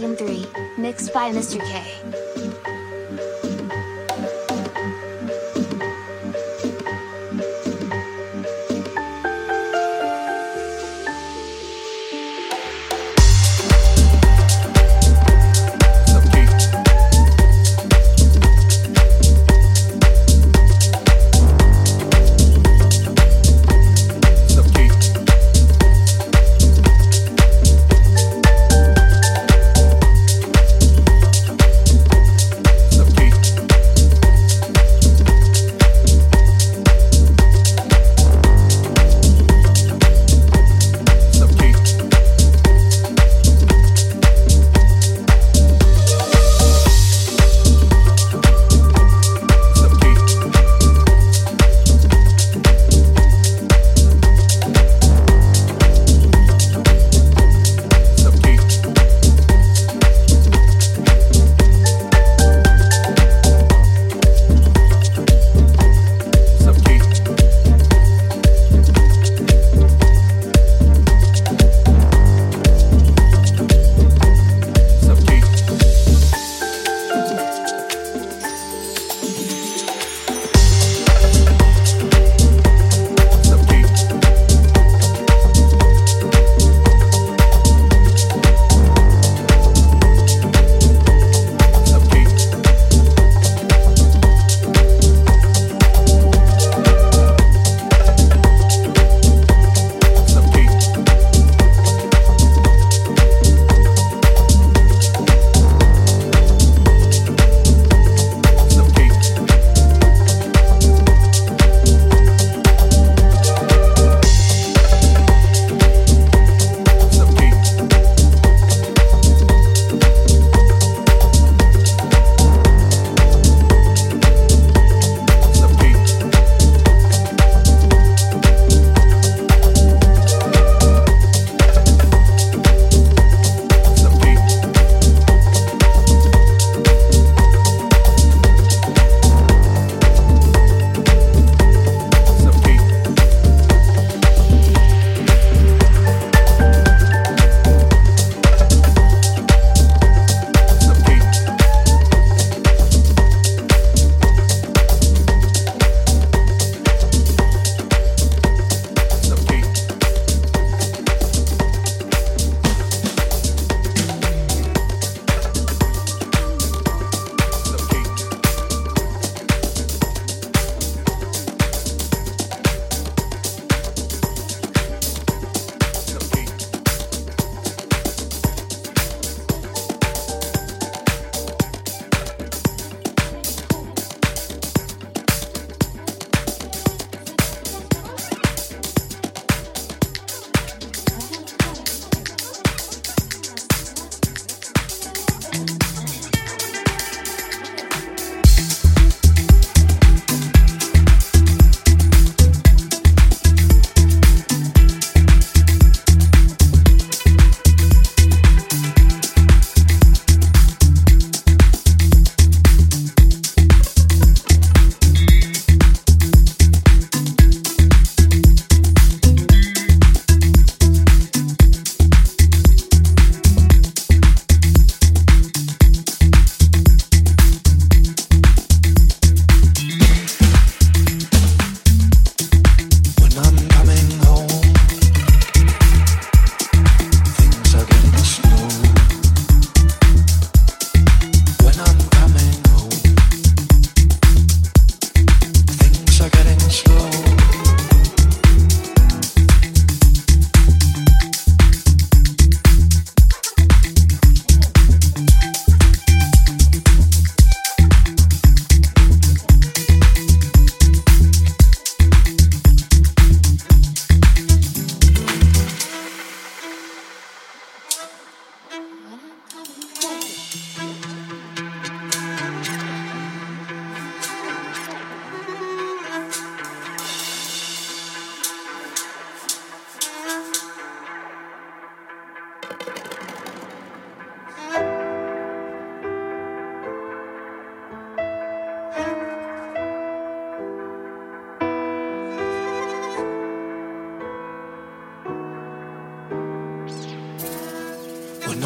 Volume 3, mixed by Mr. K.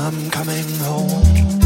I'm coming home.